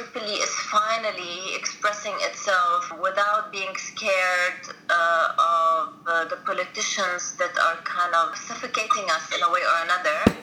Tripoli is finally expressing itself without being scared uh, of uh, the politicians that are kind of suffocating us in a way or another.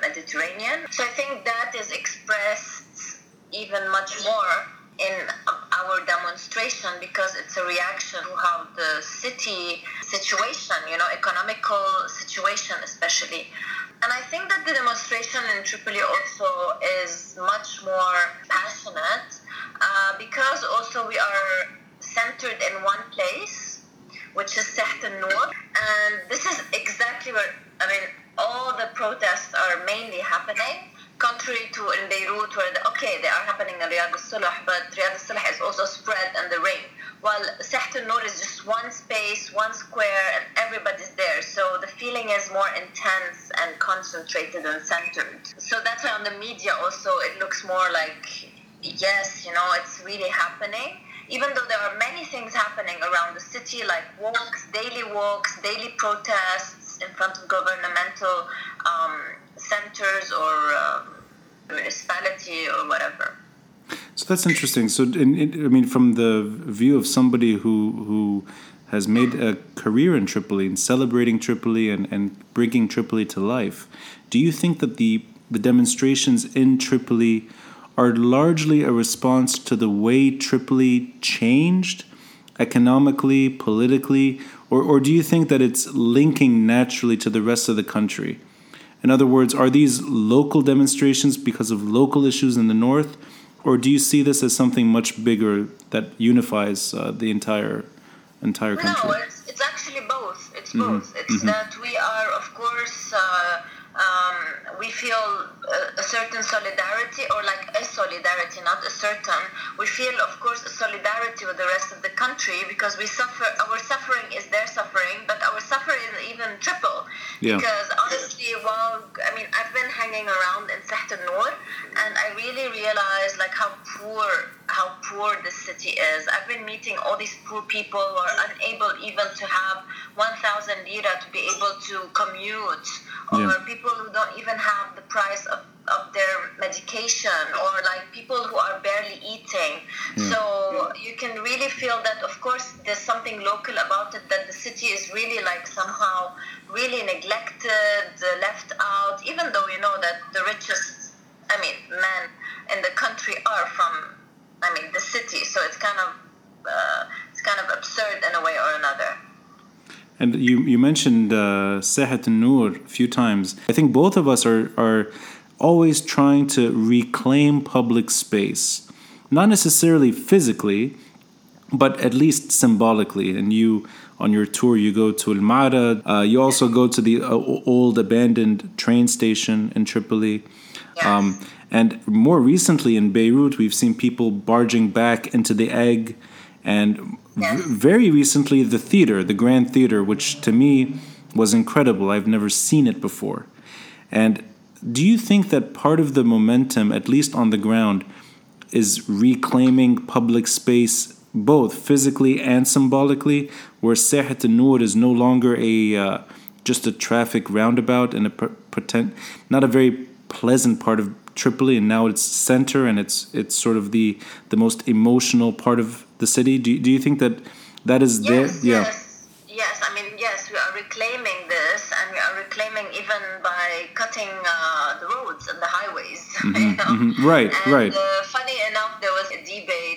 The Mediterranean. So, I think that is expressed even much more in our demonstration because it's a reaction to how the city situation, you know, economical situation especially. And I think that the demonstration in Tripoli also is much more passionate uh, because also we are centered in one place, which is Saht al-Nur. And this is exactly where, I mean, all the protests are mainly happening contrary to in Beirut, where the, okay, they are happening in Riyadh al-Sulh, but Riyadh al-Sulh is also spread in the ring. While Saht al-Nur is just one space, one square, and everybody's there. So the feeling is more intense and concentrated and centered. So that's why on the media also it looks more like, yes, you know, it's really happening. Even though there are many things happening around the city, like walks, daily walks, daily protests in front of governmental um, centers or um, municipality or whatever. So that's interesting. So, in, in, I mean, from the view of somebody who who has made a career in Tripoli and celebrating Tripoli and, and bringing Tripoli to life, do you think that the the demonstrations in Tripoli are largely a response to the way Tripoli changed economically, politically, or, or do you think that it's linking naturally to the rest of the country? In other words, are these local demonstrations because of local issues in the north, or do you see this as something much bigger that unifies uh, the entire entire country? No, it's, it's actually both. It's mm-hmm. both. It's mm-hmm. that we are, of course. Uh, we feel a, a, certain solidarity or like a solidarity, not a certain. We feel, of course, a solidarity with the rest of the country because we suffer. Our suffering is their suffering, but our suffering is even triple. Yeah. Because honestly, while I mean, I've been hanging around in Saht and I really realized like how poor how poor this city is. I've been meeting all these poor people who are unable even to have 1,000 lira to be able to commute or yeah. people who don't even have the price of, of their medication or like people who are barely eating yeah. so you can really feel that of course there's something local about it that the city is really like somehow really neglected left out even though you know that the richest i mean men in the country are from i mean the city so it's kind of uh, it's kind of absurd in a way or another and you, you mentioned uh, Sahat Nur a few times. I think both of us are, are always trying to reclaim public space. Not necessarily physically, but at least symbolically. And you, on your tour, you go to Al Marad. Uh, you also go to the uh, old abandoned train station in Tripoli. Yes. Um, and more recently in Beirut, we've seen people barging back into the egg and yes. v- very recently the theater, the Grand Theater, which to me was incredible. I've never seen it before. And do you think that part of the momentum, at least on the ground, is reclaiming public space both physically and symbolically, where Sahat al-Nur is no longer a uh, just a traffic roundabout and a pretend not a very pleasant part of Tripoli, and now it's center and it's it's sort of the the most emotional part of the city. Do, do you think that that is yes, there? Yeah. Yes. Yes, I mean, yes, we are reclaiming this, and we are reclaiming even by cutting uh, the roads and the highways. Mm-hmm, you know? mm-hmm. Right, and, right. Uh, funny enough, there was a debate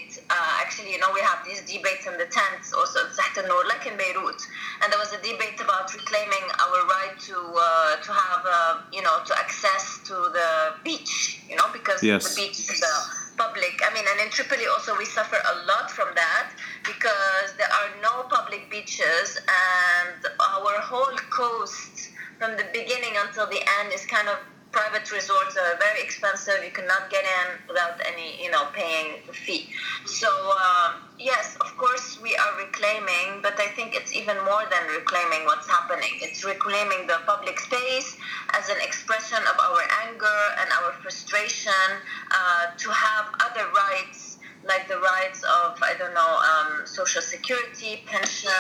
you know, we have these debates in the tents, also تحت النور, like in Beirut. And there was a debate about reclaiming our right to uh, to have, uh, you know, to access to the beach, you know, because yes. the beach is the public. I mean, and in Tripoli also we suffer a lot from that because there are no public beaches and our whole coast from the beginning until the end is kind of private resorts are very expensive. You cannot get in without any, you know, paying fee. So uh, yes, of course we are reclaiming, but I think it's even more than reclaiming what's happening. It's reclaiming the public space as an expression of our anger and our frustration uh, to have other rights like the rights of I don't know um, social security, pension,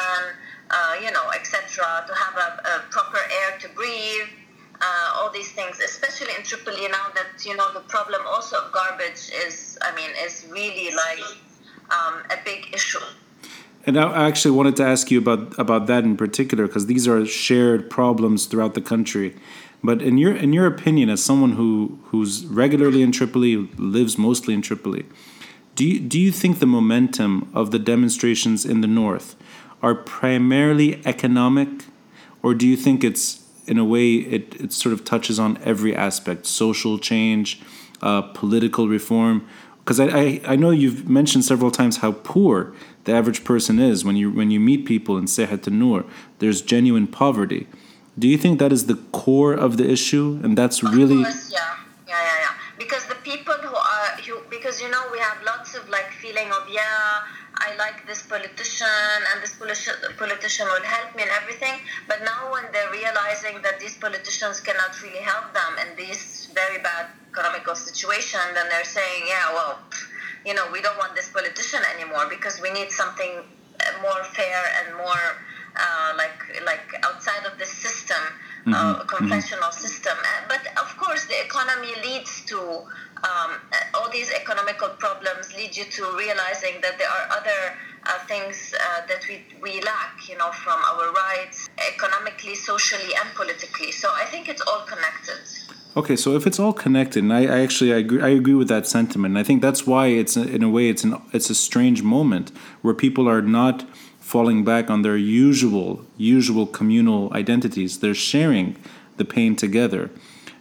uh, you know, etc. To have a, a proper air to breathe uh, all these things, especially in Tripoli now that you know the problem also of garbage is, I mean, is really like um, a big issue. And I actually wanted to ask you about about that in particular because these are shared problems throughout the country. But in your in your opinion, as someone who who's regularly in Tripoli, lives mostly in Tripoli, do you, do you think the momentum of the demonstrations in the north are primarily economic, or do you think it's in a way, it, it sort of touches on every aspect social change, uh, political reform. Because I, I, I, know you've mentioned several times how poor the average person is when you, when you meet people in Sehat Nur. There's genuine poverty. Do you think that is the core of the issue? And that's of really. Course, yeah. Yeah, yeah, yeah. Because the people who are, who, because you know, we have lots of like feeling of, yeah, I like this politician and this politician will help me and everything. But now when they're realizing that these politicians cannot really help them in this very bad economical situation, then they're saying, yeah, well, you know, we don't want this politician anymore because we need something more fair and more uh, like like outside of the system, uh, mm-hmm. uh, conventional mm-hmm. system. But of course, the economy leads to um, all these economical problems lead you to realizing that there are other uh, things uh, that we, we lack, you know, from our rights, economically, socially, and politically. So I think it's all connected. Okay, so if it's all connected, and I, I actually I agree, I agree with that sentiment. And I think that's why it's in a way it's an it's a strange moment where people are not falling back on their usual usual communal identities. They're sharing the pain together.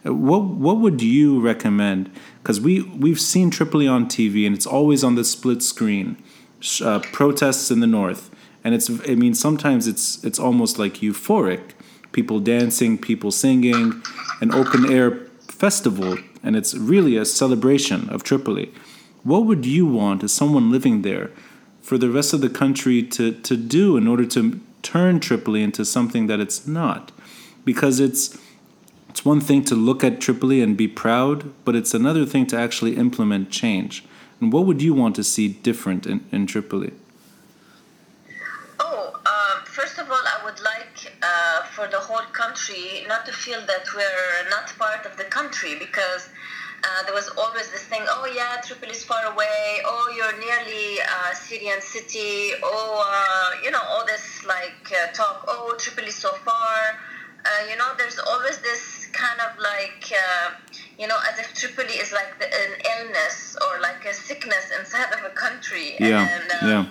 What what would you recommend? Because we we've seen Tripoli on TV and it's always on the split screen, uh, protests in the north, and it's I mean sometimes it's it's almost like euphoric, people dancing, people singing, an open air festival, and it's really a celebration of Tripoli. What would you want as someone living there for the rest of the country to to do in order to turn Tripoli into something that it's not? Because it's it's one thing to look at Tripoli and be proud, but it's another thing to actually implement change. And what would you want to see different in, in Tripoli? Oh, uh, first of all, I would like uh, for the whole country not to feel that we're not part of the country because uh, there was always this thing oh yeah tripoli is far away oh you're nearly syrian city oh uh, you know all this like uh, talk oh tripoli so far uh, you know there's always this kind of like uh, you know as if Tripoli is like the, an illness or like a sickness inside of a country. Yeah. And, yeah.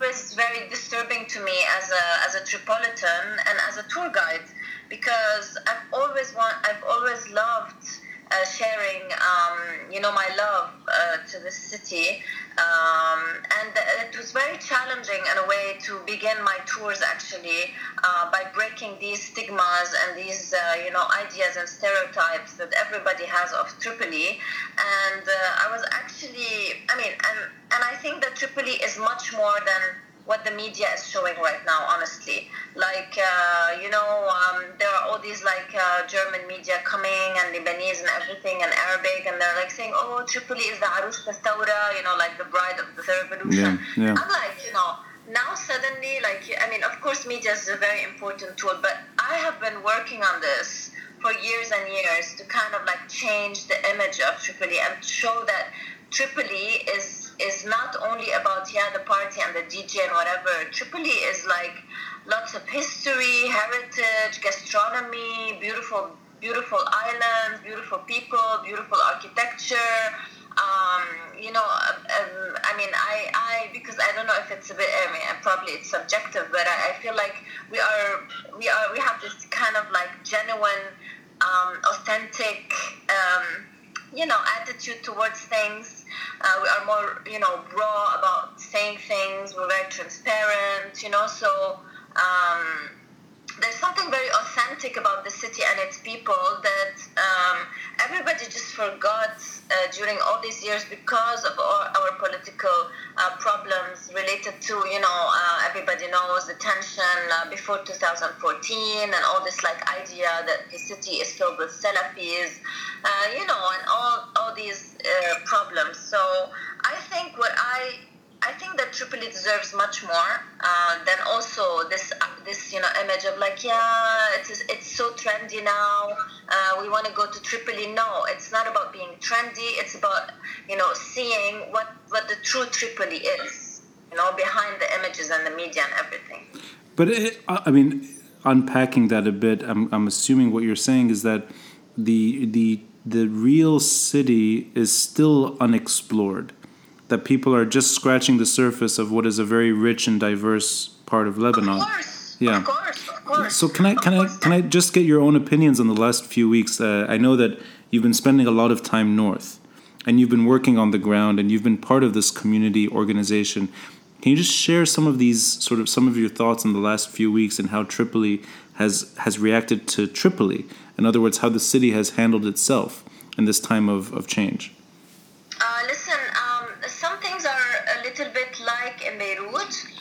It was very disturbing to me as a as a Tripolitan and as a tour guide because I've always want I've always loved uh, sharing, um, you know, my love uh, to the city. Um, and it was very challenging in a way to begin my tours actually uh, by breaking these stigmas and these, uh, you know, ideas and stereotypes that everybody has of Tripoli. And uh, I was actually, I mean, and, and I think that Tripoli is much more than what the media is showing right now, honestly. Like, uh, you know, um, there are all these like uh, German media coming and Lebanese and everything and Arabic, and they're like saying, oh, Tripoli is the Arush Tastaura, you know, like the bride of the revolution. Yeah, yeah. I'm like, you know, now suddenly, like, I mean, of course, media is a very important tool, but I have been working on this for years and years to kind of like change the image of Tripoli and show that Tripoli is is not only about yeah the party and the DJ and whatever. Tripoli is like lots of history, heritage, gastronomy, beautiful beautiful islands, beautiful people, beautiful architecture. Um, you know, um, um, I mean, I, I, because I don't know if it's a bit, I mean, probably it's subjective, but I, I feel like we are, we are, we have this kind of like genuine, um, authentic, um, you know, attitude towards things. Uh, we are more, you know, raw about saying things. We're very transparent, you know. So um, there's something very authentic about the city and its people that um, everybody just forgot uh, during all these years because of our, our political uh, problems related to, you know, uh, everybody knows the tension uh, before 2014 and all this like idea that the city is filled with Salafis, uh, you know, and all, all these uh, problems. So I think what I I think that Tripoli deserves much more uh, than also this uh, this you know image of like yeah it's it's so trendy now uh, we want to go to Tripoli. No, it's not about being trendy. It's about you know seeing what what the true Tripoli is. You know behind the images and the media and everything. But it, I mean, unpacking that a bit, I'm I'm assuming what you're saying is that the the the real city is still unexplored that people are just scratching the surface of what is a very rich and diverse part of Lebanon. Of course, yeah. Of course, of course. So can I can I can I just get your own opinions on the last few weeks? Uh, I know that you've been spending a lot of time north, and you've been working on the ground, and you've been part of this community organization. Can you just share some of these sort of some of your thoughts in the last few weeks and how Tripoli has has reacted to Tripoli? In other words, how the city has handled itself in this time of, of change. Uh, listen,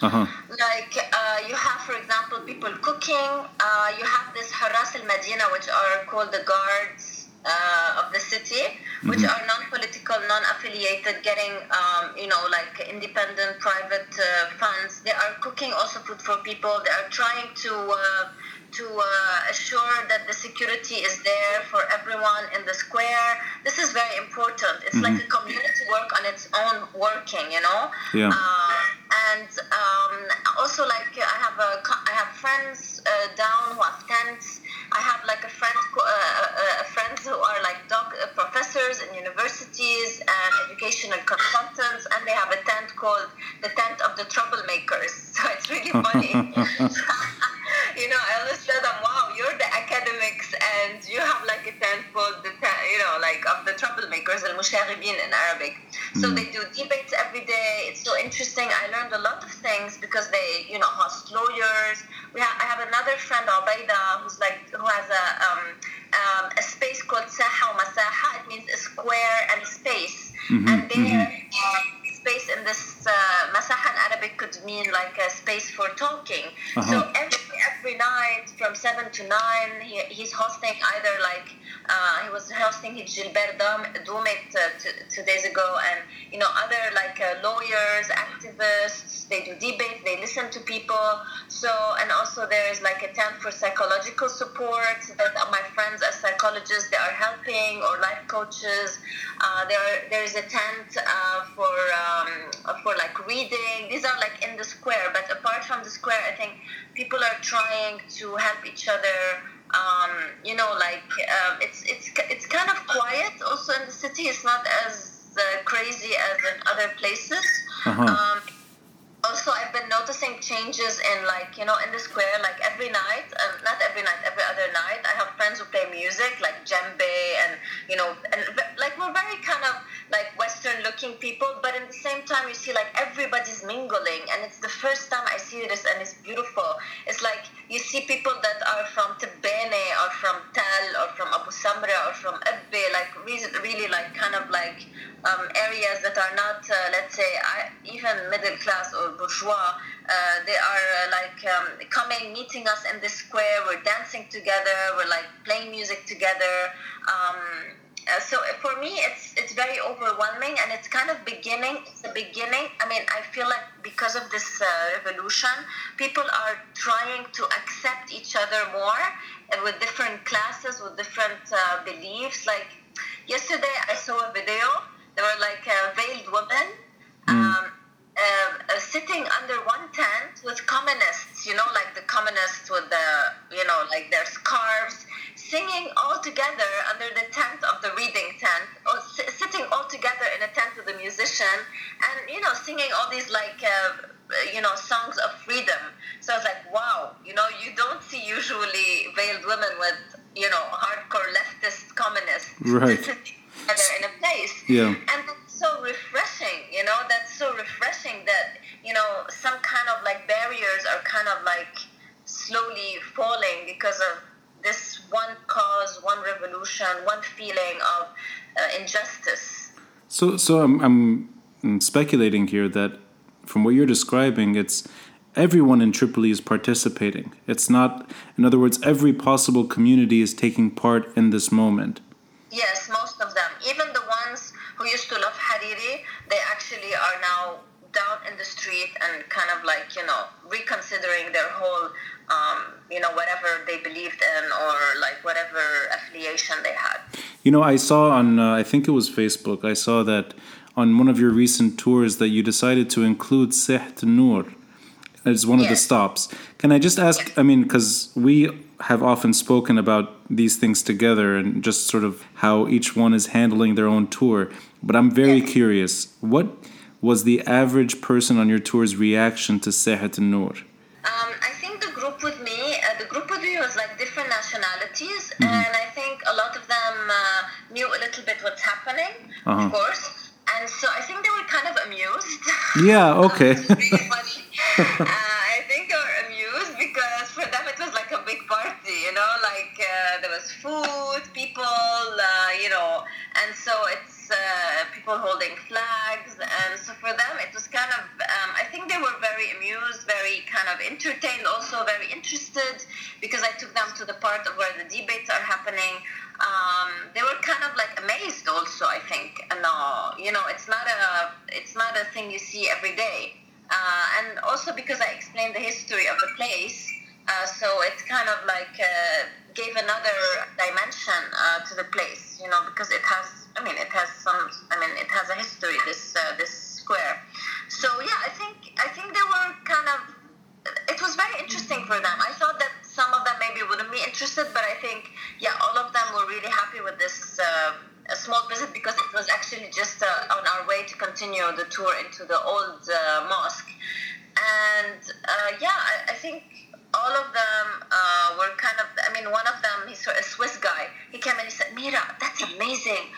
Uh-huh. Like uh, you have, for example, people cooking. Uh, you have this Haras al Medina, which are called the guards uh, of the city, which mm-hmm. are non-political, non-affiliated, getting um, you know like independent private uh, funds. They are cooking also food for people. They are trying to uh, to uh, assure that the security is there for everyone in the square. This is very important. It's mm-hmm. like a community work on its own working, you know. Yeah. Uh, and um, also, like I have a I have friends uh, down who have tents. I have like a friend, uh, uh, friends who are like doc, uh, professors in universities and educational consultants, and they have a tent called the tent of the troublemakers. So it's really funny. you know, I always tell them, wow, you're the academics and you have like a tent called the, you know, like of the troublemakers, al-musharibin in Arabic. So mm. they do debates every day. It's so interesting. I learned a lot of things because they, you know, host lawyers. We have, I have another friend, Albaida, who's like, who has a, um, um, a space called Saha Masaha. It means a square and space. Mm-hmm. And there, mm-hmm space in this uh, Masaha in Arabic could mean like a space for talking. Uh-huh. So every, every night from 7 to 9, he, he's hosting either like, uh, he was hosting his Gilbert Doumit uh, two days ago, and you know, other like uh, lawyers, activists, they do debate, they listen to people. So, and also there is like a tent for psychological support that my friends as psychologists, they are helping, or life coaches. Uh, there, there is a tent uh, for um, for like reading. These are like in the square, but apart from the square, I think people are trying to help each other. Um, you know, like um, it's it's it's kind of quiet also in the city. It's not as uh, crazy as in other places. Uh-huh. Um, also I've been noticing changes in like you know in the square like every night um, not every night every other night I have friends who play music like djembe and you know and like we're very kind of like western looking people but in the same time you see like everybody's mingling and it's the first time I see this and it's beautiful. It's like you see people that are from Tebene or from Tal or from Abu Samra or from Ebbe like really, like kind of like um, areas that are not uh, let's say even middle class or bourgeois. Uh, they are uh, like um, coming, meeting us in the square. We're dancing together. We're like playing music together. Um, uh, so for me, it's it's very overwhelming, and it's kind of beginning. It's the beginning. I mean, I feel like because of this uh, revolution, people are trying to accept each other more uh, with different classes, with different uh, beliefs. Like yesterday, I saw a video. There were like a veiled woman Mm. Um, uh, uh, sitting under one tent with communists, you know, like the communists with the, you know, like their scarves, singing all together under the tent of the reading tent, or s- sitting all together in a tent with a musician, and you know, singing all these like, uh, you know, songs of freedom. So I was like, wow, you know, you don't see usually veiled women with, you know, hardcore leftist communists right. together in a place. Yeah. And so refreshing, you know, that's so refreshing that, you know, some kind of like barriers are kind of like slowly falling because of this one cause, one revolution, one feeling of uh, injustice. So, so I'm, I'm speculating here that from what you're describing, it's everyone in Tripoli is participating. It's not, in other words, every possible community is taking part in this moment. Yes, most of them. Even the ones who used to love Hariri, they actually are now down in the street and kind of like, you know, reconsidering their whole, um, you know, whatever they believed in or like whatever affiliation they had. You know, I saw on, uh, I think it was Facebook, I saw that on one of your recent tours that you decided to include Siht Noor as one yes. of the stops. Can I just ask? Yes. I mean, because we have often spoken about these things together and just sort of how each one is handling their own tour. But I'm very yes. curious. What was the average person on your tour's reaction to Sehat Noor? Um, I think the group with me, uh, the group with me was like different nationalities, mm-hmm. and I think a lot of them uh, knew a little bit what's happening, uh-huh. of course. And so I think they were kind of amused. Yeah, okay. really funny. uh, I think they were amused because for them it was like a big party, you know, like uh, there was food, people, uh, you know, and so it's uh, people holding flags. And so for them it was kind of, um, I think they were very amused, very kind of entertained, also very interested because I took them to the part of where the debates are happening. Um, they were kind of like amazed also i think uh, you know it's not a it's not a thing you see every day. Uh, and also because i explained the history of the place uh, so it kind of like uh, gave another dimension uh, to the place you know because it has i mean it has into the old uh, mosque. And uh, yeah, I, I, think all of them uh, were kind of, I mean, one of them, he's a Swiss guy, he came and he said, Mira, that's amazing.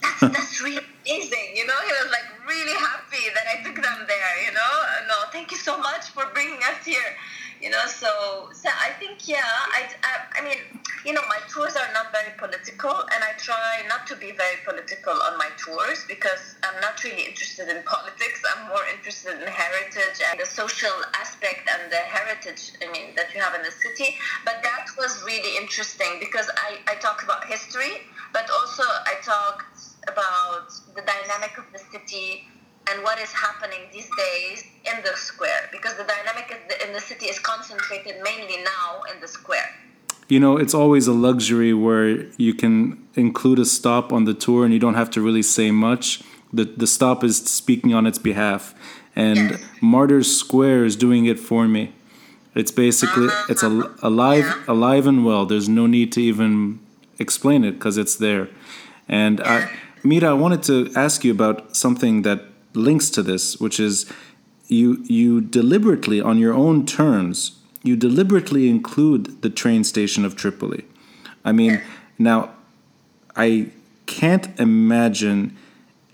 That's, that's really amazing. You know, he was like really happy that I took them there, you know? No, thank you so much for bringing us here you know so so i think yeah I, I, I mean you know my tours are not very political and i try not to be very political on my tours because i'm not really interested in politics. I'm more interested in heritage and the social aspect and the heritage i mean that you have in the city. But that was really interesting because i, I talk about history but also i talked about the dynamic of the city and what is happening these days in the square because the dynamic in the city is concentrated mainly now in the square you know it's always a luxury where you can include a stop on the tour and you don't have to really say much the the stop is speaking on its behalf and yes. martyrs square is doing it for me it's basically uh-huh. it's a, alive yeah. alive and well there's no need to even explain it because it's there and. I, Mira, I wanted to ask you about something that links to this, which is you you deliberately on your own terms you deliberately include the train station of Tripoli. I mean, now I can't imagine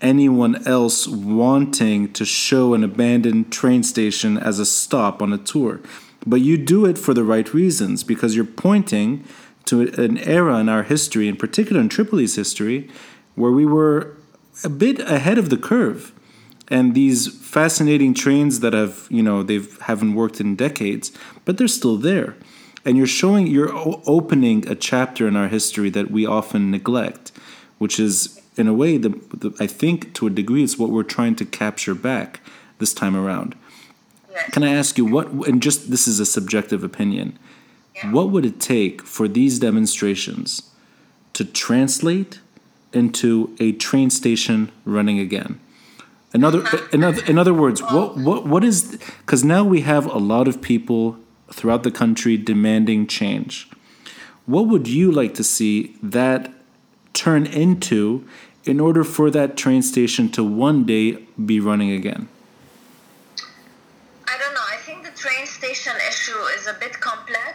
anyone else wanting to show an abandoned train station as a stop on a tour. But you do it for the right reasons because you're pointing to an era in our history, in particular in Tripoli's history, where we were a bit ahead of the curve and these fascinating trains that have you know they've haven't worked in decades but they're still there. And you're showing you're opening a chapter in our history that we often neglect which is in a way the, the i think to a degree it's what we're trying to capture back this time around. Can i ask you what and just this is a subjective opinion. What would it take for these demonstrations to translate into a train station running again in other, in other, in other words, what, what, what is, because now we have a lot of people throughout the country demanding change. What would you like to see that turn into in order for that train station to one day be running again? I don't know. I think the train station issue is a bit complex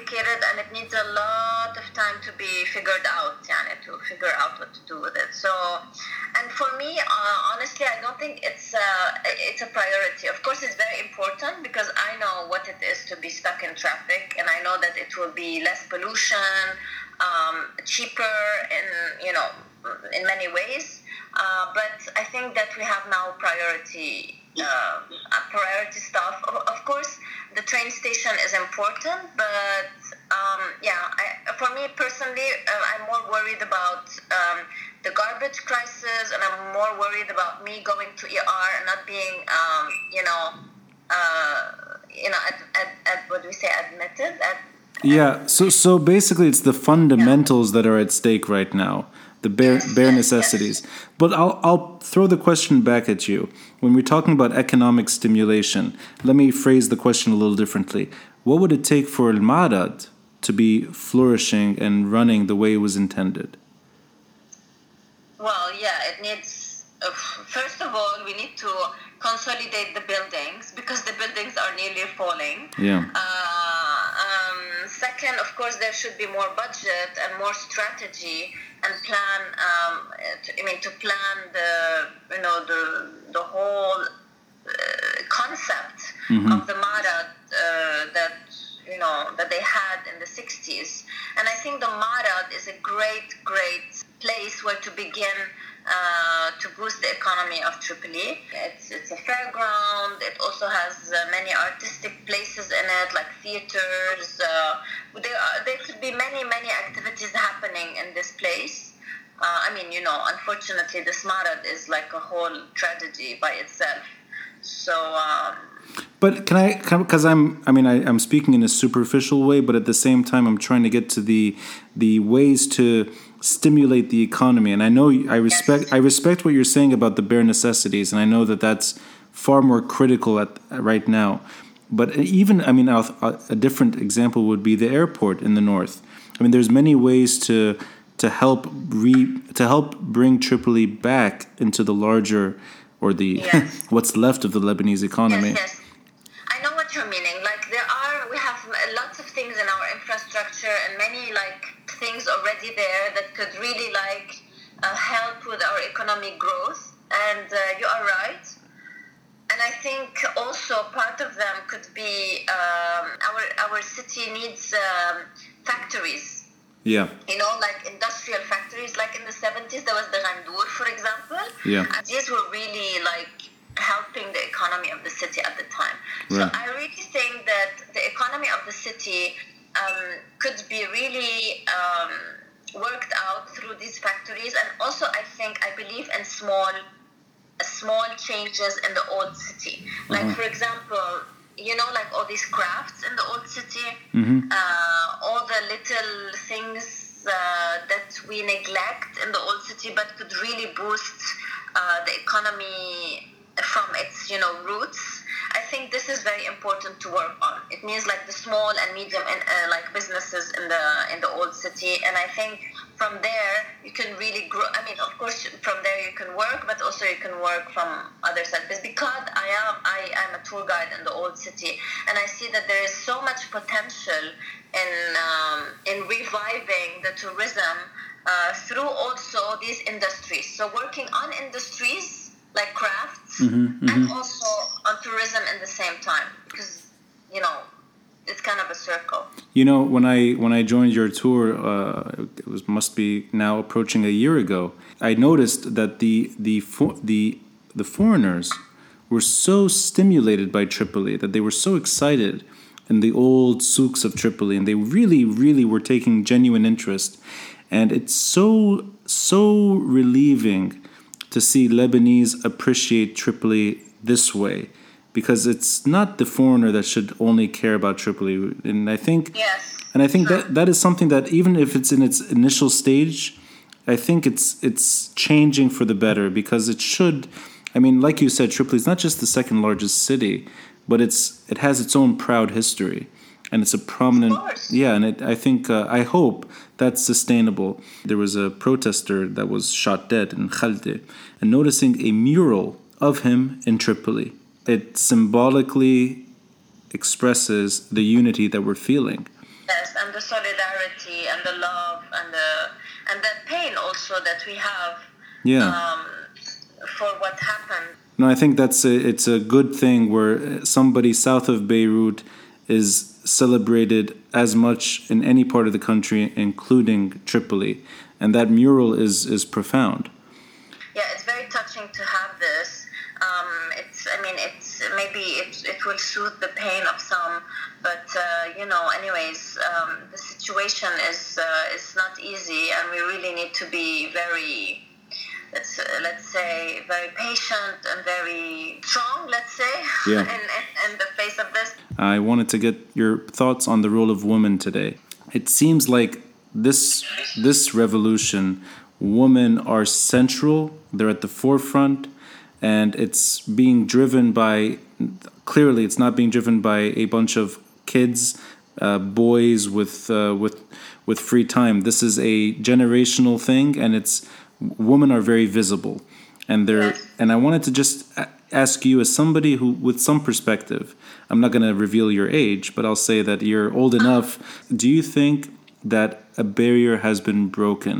complicated, and it needs a lot of time to be figured out, yani, to figure out what to do with it. So, and for me, uh, honestly, I don't think it's a, it's a priority. Of course, it's very important because I know what it is to be stuck in traffic, and I know that it will be less pollution, um, cheaper, in you know, in many ways. Uh, but I think that we have now priority uh, priority stuff. Of, course, the train station is important, but um, yeah, I, for me personally, uh, I'm more worried about um, the garbage crisis, and I'm more worried about me going to ER and not being, um, you know, uh, you know, at, at, at, what do we say, admitted. At, yeah. So so basically, it's the fundamentals yeah. that are at stake right now the bare bare necessities. But I'll I'll throw the question back at you. When we're talking about economic stimulation, let me phrase the question a little differently. What would it take for Al Marad to be flourishing and running the way it was intended? Well, yeah, it needs. Uh, first of all, we need to consolidate the buildings because the buildings are nearly falling. Yeah. Uh, second, of course, there should be more budget and more strategy and plan. Um, to, I mean, to plan the you know the the whole uh, concept mm-hmm. of the Marad uh, that you know that they had in the 60s and i think the marad is a great great place where to begin uh, to boost the economy of Tripoli. It's, it's a fairground. It also has uh, many artistic places in it, like theaters. Uh, there, are, there could be many, many activities happening in this place. Uh, I mean, you know, unfortunately, the Marad is like a whole tragedy by itself. So, um, but can I, because I'm, I mean, I, I'm speaking in a superficial way, but at the same time, I'm trying to get to the, the ways to stimulate the economy. And I know I respect, yes. I respect what you're saying about the bare necessities, and I know that that's far more critical at right now. But even, I mean, a, a different example would be the airport in the north. I mean, there's many ways to to help re to help bring Tripoli back into the larger or the yes. what's left of the Lebanese economy. Yes. I know what you're meaning. Like there are, we have lots of things in our infrastructure and many like things already there that could really like uh, help with our economic growth. And uh, you are right. And I think also part of them could be um, our our city needs um, factories yeah. You know, like industrial factories, like in the 70s, there was the Gandour, for example. Yeah. And these were really like helping the economy of the city at the time. Right. So I really think that the economy of the city um, could be really um, worked out through these factories. And also, I think, I believe in small, small changes in the old city. Like, uh-huh. for example, you know, like all these crafts in the old city, mm-hmm. uh, all the little things uh, that we neglect in the old city, but could really boost uh, the economy from its, you know, roots. I think this is very important to work on. It means like the small and medium and uh, like businesses in the in the old city, and I think from there you can really grow. I mean, of course, from there you can work, but also you can work from other sectors. Because I am I am a tour guide in the old city, and I see that there is so much potential in um, in reviving the tourism uh, through also these industries. So working on industries like crafts mm-hmm, mm-hmm. and also on tourism in the same time because you know it's kind of a circle you know when i when i joined your tour uh, it was must be now approaching a year ago i noticed that the the the the foreigners were so stimulated by tripoli that they were so excited in the old souks of tripoli and they really really were taking genuine interest and it's so so relieving to see Lebanese appreciate Tripoli this way because it's not the foreigner that should only care about Tripoli. And I think yes. and I think that that is something that even if it's in its initial stage I think it's it's changing for the better because it should I mean like you said Tripoli is not just the second largest city but it's it has its own proud history and it's a prominent yeah and it, i think uh, i hope that's sustainable. There was a protester that was shot dead in khalde and noticing a mural of him in tripoli it symbolically expresses the unity that we're feeling. Yes and the solidarity and the love and the and the pain also that we have yeah. um, for what happened. No, I think that's a, it's a good thing where somebody south of Beirut is celebrated as much in any part of the country, including Tripoli, and that mural is is profound. Yeah, it's very touching to have this. Um, it's, I mean, it's maybe it, it will soothe the pain of some, but uh, you know, anyways, um, the situation is uh, is not easy, and we really need to be very let's uh, let's say very patient and very strong let's say yeah. in, in, in the face of this. I wanted to get your thoughts on the role of women today. It seems like this this revolution women are central they're at the forefront and it's being driven by clearly it's not being driven by a bunch of kids uh, boys with uh, with with free time. This is a generational thing and it's women are very visible. And they're yes. and i wanted to just ask you as somebody who with some perspective i'm not going to reveal your age but i'll say that you're old enough. Do you think that a barrier has been broken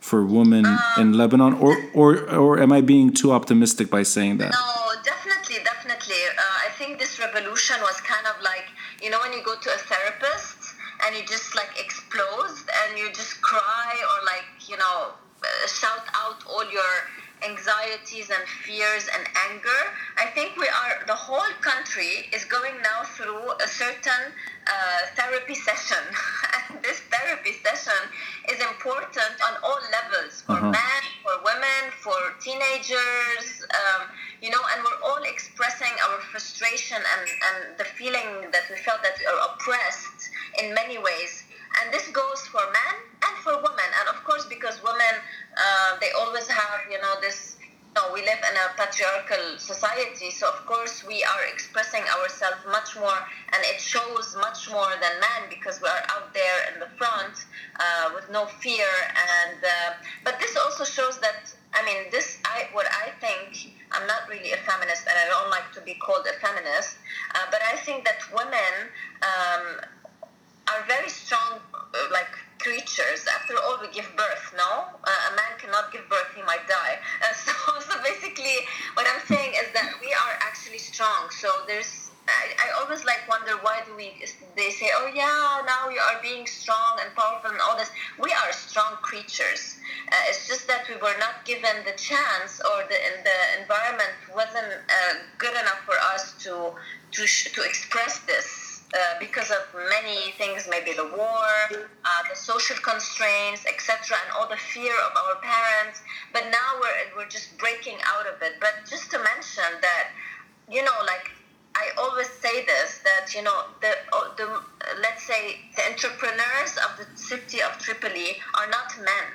for women um, in lebanon? Or, or or am i being too optimistic by saying that? No definitely definitely. Uh, i think this revolution was kind of like you know when you go to a therapist and you just like explode and you just cry or like you know shout out all your anxieties and fears and anger. I think we are, the whole country is going now through a certain uh, therapy session. and this therapy session is important on all levels for uh-huh. men, for women, for teenagers, um, you know, and we're all expressing our frustration and, and the feeling that we felt that we are oppressed in many ways and this goes for men and for women. And of course because women uh, they always have you know this you know, we live in a patriarchal society. So of course we are expressing ourselves much more. And it shows much more than men because we are out there in the front uh, with no fear our parents. But now we're, we're just breaking out of it. But just to mention that, you know, like I always say this that you know the the let's say the entrepreneurs of the city of Tripoli are not men.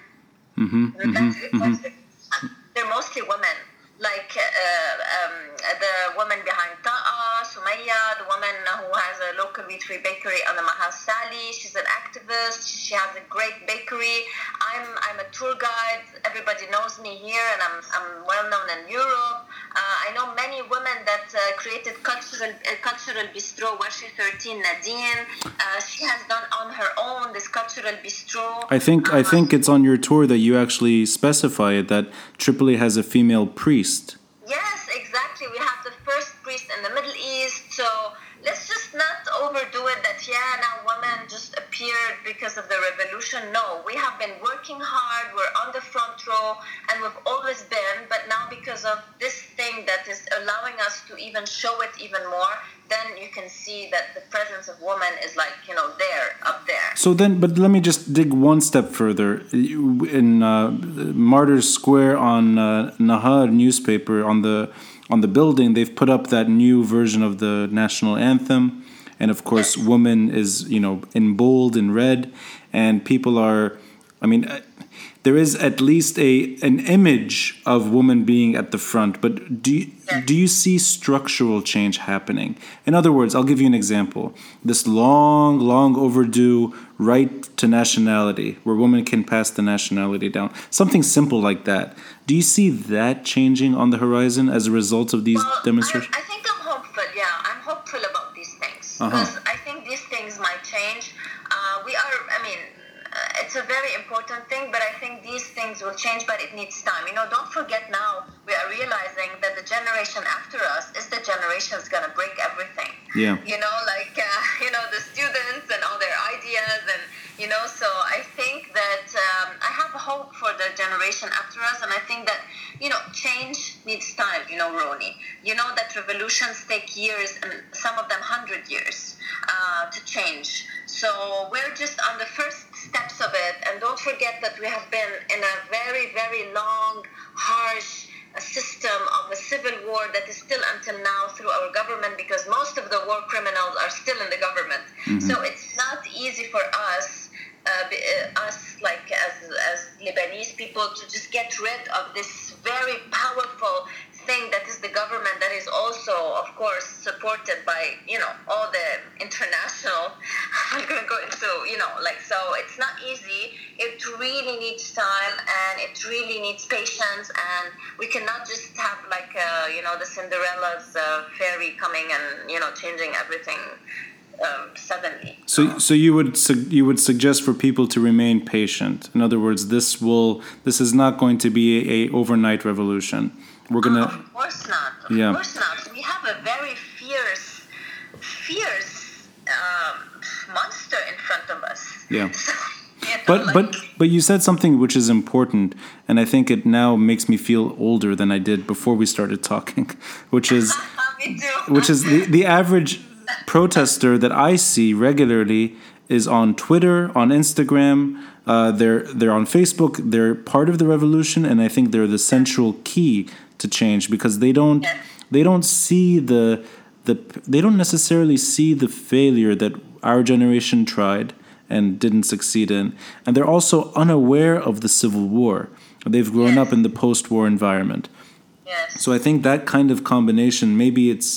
Mm-hmm, mm-hmm, mm-hmm. They're mostly women like uh, um, the woman behind Ta'a, Sumaya, the woman who has a local bakery on the Mahal Sali. She's an activist. She has a great bakery. I'm I'm a tour guide. Everybody knows me here, and I'm, I'm well known in Europe. Uh, I know many women that uh, created cultural uh, cultural bistro. Washi 13 Nadine. Uh, she has done on her own this cultural bistro. I think I think it's on your tour that you actually specify it that Tripoli has a female priest. Yes, exactly. We have the first priest in the Middle East. So let's just not overdo it that, yeah, now women just appeared because of the revolution. No, we have been working hard. We're on the front row, and we've always been. But now, because of this thing that is allowing us to even show it even more, then you can see that the presence of woman is like you know there up there so then but let me just dig one step further in uh, martyrs square on uh, nahar newspaper on the on the building they've put up that new version of the national anthem. And of course woman is you know in bold and red. And people are i mean there is at least a an image of woman being at the front but do you, do you see structural change happening? In other words i'll give you an example. This long long overdue right to nationality where women can pass the nationality down. Something simple like that. Do you see that changing on the horizon as a result of these well, demonstrations? I, I, think i'm hopeful yeah i'm hopeful about these things. Uh-huh. because i think these things might change uh, we are i mean uh, it's a very important thing, but I think these things will change, but it needs time. You know, don't forget now we are realizing that the generation after us is the generation that's going to break everything. Yeah. You know, like, uh, you know, the students and all their ideas and, you know, so I think that um, I have hope for the generation after us and I think that, you know, change needs time, you know, Ronnie. You know that revolutions take years and some of them 100 years uh, to change. So we're just on the first steps of it. And don't forget that we have been in a very, very long, harsh system of a civil war that is still until now through our government because most of the war criminals are still in the government. Mm-hmm. So it's not easy for us. Uh, uh, us like as as Lebanese people to just get rid of this very powerful thing that is the government that is also, of course, supported by you know all the international. I'm to go into you know like so. It's not easy. It really needs time and it really needs patience, and we cannot just have like uh, you know the Cinderella's uh, fairy coming and you know changing everything. Um, suddenly. So, so you would su- you would suggest for people to remain patient. In other words, this will this is not going to be a, a overnight revolution we're gonna. Oh, of course not. Of yeah. course not. We have a very fierce, fierce um, monster in front of us. Yeah. So, but like, but but you said something which is important, and I think it now makes me feel older than I did before we started talking, which is which is the, the average protester that I see regularly is on Twitter, on Instagram. Uh, they're they're on Facebook. They're part of the revolution, and I think they're the central key to change because they don't they don't see the the they don't necessarily see the failure that our generation tried and didn't succeed in. And they're also unaware of the civil war. They've grown up in the post-war environment. Yes. so i think that kind of combination maybe it's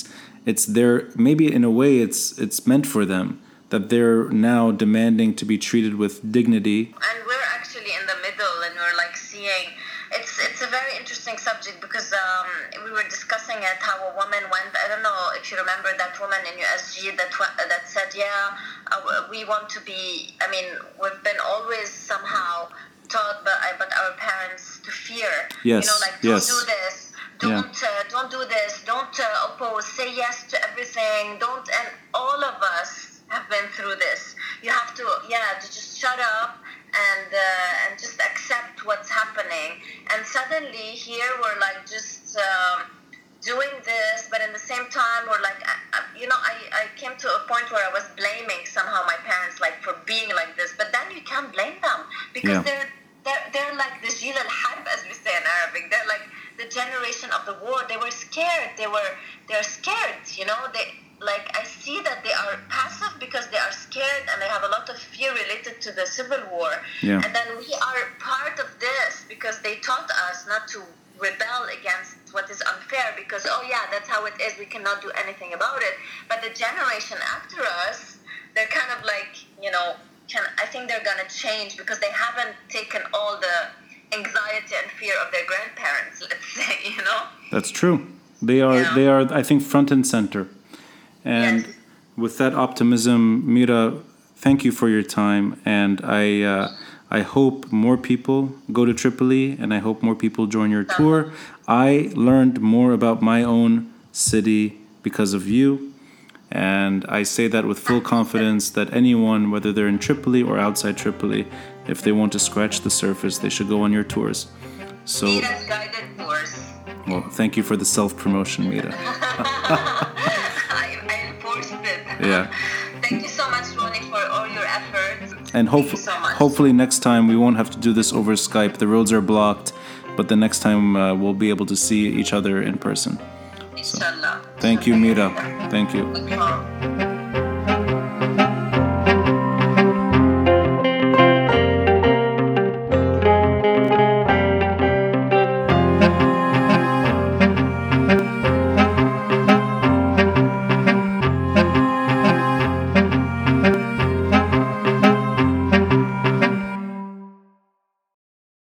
it's there maybe in a way it's it's meant for them that they're now demanding to be treated with dignity. And we're actually in the middle and we're like seeing it's it's a very interesting subject because um, we were discussing it how a woman went. I don't know if you remember that woman in USG that that said, yeah, uh, we want to be. I mean, we've been always somehow taught by, by our parents to fear. Yes. You know, like don't yes. do this. Don't yeah. uh, don't do this. Don't uh, oppose. Say yes to everything. Don't. And all of us have been through this. You have to, yeah, to just shut up and uh, and just accept what's happening. And suddenly here we're like just um, doing this, but in the same time we're like, I, I, you know, I, I came to a point where I was blaming somehow my parents like for being like this, but then you can't blame them because yeah. they're they're, they're like the Jil al Harb, as we say in Arabic. They're like the generation of the war. They were scared. They were they're scared. You know, they like I see that they are passive because they are scared and they have a lot of fear related to the civil war. Yeah. And then we are part of this because they taught us not to rebel against what is unfair because oh yeah, that's how it is. We cannot do anything about it. But the generation after us, they're kind of like you know, can I think they're gonna change because they haven't taken all the anxiety and fear of their grandparents. Let's say you know. That's true. They are. Yeah. They are. I think front and center. And yes. with that optimism, Mira, thank you for your time. And I, uh, I hope more people go to Tripoli and I hope more people join your tour. I learned more about my own city because of you. And I say that with full confidence that anyone, whether they're in Tripoli or outside Tripoli, if they want to scratch the surface, they should go on your tours. So, guided tours. Well, thank you for the self promotion, Mira. Yeah. Thank you so much, Ronnie, for all your efforts. And hope- so hopefully next time we won't have to do this over Skype. The roads are blocked, but the next time uh, we'll be able to see each other in person. Inshallah. Thank you, Mira. Thank you.